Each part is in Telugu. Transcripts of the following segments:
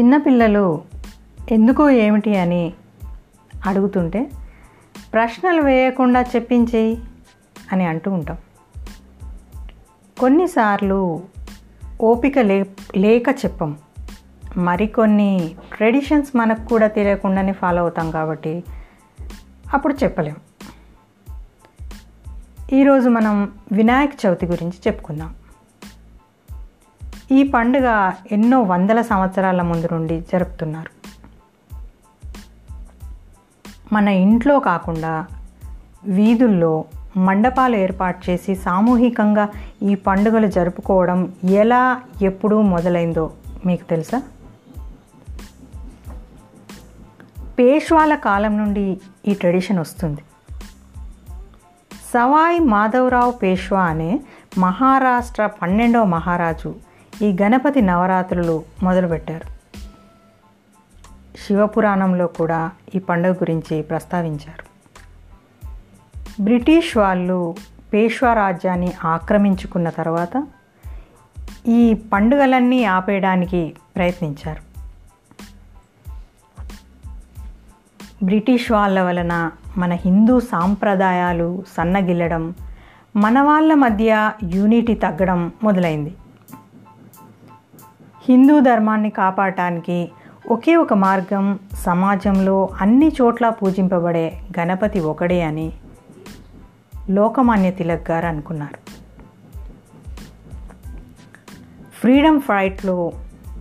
చిన్నపిల్లలు ఎందుకో ఏమిటి అని అడుగుతుంటే ప్రశ్నలు వేయకుండా చెప్పించేయి అని అంటూ ఉంటాం. కొన్నిసార్లు ఓపిక లే లేక చెప్పం. మరికొన్ని ట్రెడిషన్స్ మనకు కూడా తెలియకుండానే ఫాలో అవుతాం కాబట్టి అప్పుడు చెప్పలేం. ఈరోజు మనం వినాయక చవితి గురించి చెప్పుకుందాం. ఈ పండుగ ఎన్నో వందల సంవత్సరాల ముందు నుండి జరుపుతున్నారు. మన ఇంట్లో కాకుండా వీధుల్లో మండపాలు ఏర్పాటు చేసి సామూహికంగా ఈ పండుగలు జరుపుకోవడం ఎలా ఎప్పుడు మొదలైందో మీకు తెలుసా? పేష్వాల కాలం నుండి ఈ ట్రెడిషన్ వస్తుంది. సవాయ్ మాధవరావు పేష్వా అనే మహారాష్ట్ర పన్నెండవ మహారాజు ఈ గణపతి నవరాత్రులు మొదలుపెట్టారు. శివపురాణంలో కూడా ఈ పండుగ గురించి ప్రస్తావించారు. బ్రిటిష్ వాళ్ళు పేష్వా రాజ్యాన్ని ఆక్రమించుకున్న తర్వాత ఈ పండుగలన్నీ ఆపేయడానికి ప్రయత్నించారు. బ్రిటిష్ వాళ్ళ వలన మన హిందూ సాంప్రదాయాలు సన్నగిల్లడం మన వాళ్ళ మధ్య యూనిటీ తగ్గడం మొదలైంది. హిందూ ధర్మాన్ని కాపాడటానికి ఒకే ఒక మార్గం సమాజంలో అన్ని చోట్ల పూజింపబడే గణపతి ఒకడే అని లోకమాన్య తిలక్ గారు అనుకున్నారు. ఫ్రీడమ్ ఫైట్లో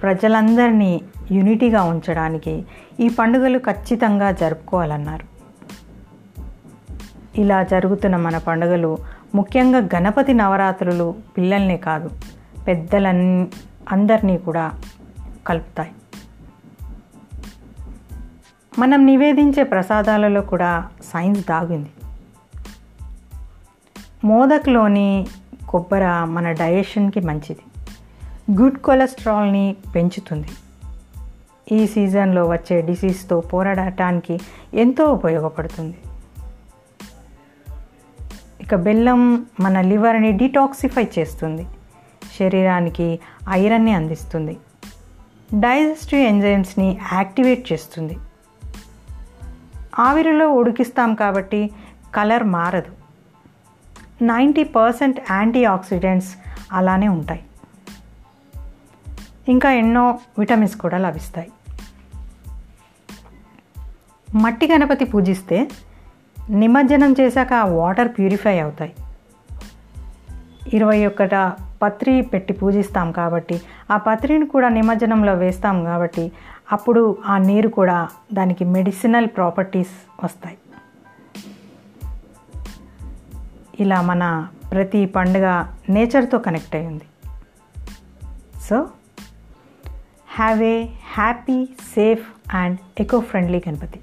ప్రజలందరినీ యూనిటీగా ఉంచడానికి ఈ పండుగలు ఖచ్చితంగా జరుపుకోవాలన్నారు. ఇలా జరుగుతున్న మన పండుగలు ముఖ్యంగా గణపతి నవరాత్రులు పిల్లల్నే కాదు పెద్దలన్ అందరినీ కూడా కలుపుతాయి. మనం నివేదించే ప్రసాదాలలో కూడా సైన్స్ దాగింది. మోదక్లోని కొబ్బర మన డైజెషన్కి మంచిది. గుడ్ కొలెస్ట్రాల్ని పెంచుతుంది. ఈ సీజన్లో వచ్చే డిసీజ్తో పోరాడటానికి ఎంతో ఉపయోగపడుతుంది. ఇక బెల్లం మన లివర్ని డిటాక్సిఫై చేస్తుంది. శరీరానికి ఐరన్ని అందిస్తుంది. డైజెస్టివ్ ఎంజైమ్స్ని యాక్టివేట్ చేస్తుంది. ఆవిరిలో ఉడికిస్తాం కాబట్టి కలర్ మారదు. నైంటీ పర్సెంట్ యాంటీ ఆక్సిడెంట్స్ అలానే ఉంటాయి. ఇంకా ఎన్నో విటమిన్స్ కూడా లభిస్తాయి. మట్టి గణపతి పూజిస్తే నిమజ్జనం చేశాక ఆ వాటర్ ప్యూరిఫై అవుతాయి. ఇరవై ఒక్కట పత్రి పెట్టి పూజిస్తాం కాబట్టి ఆ పత్రిని కూడా నిమజ్జనంలో వేస్తాం కాబట్టి అప్పుడు ఆ నీరు కూడా దానికి మెడిసినల్ ప్రాపర్టీస్ వస్తాయి. ఇలా మన ప్రతి పండుగ నేచర్తో కనెక్ట్ అయి ఉంది. So have a happy safe and eco friendly Ganapati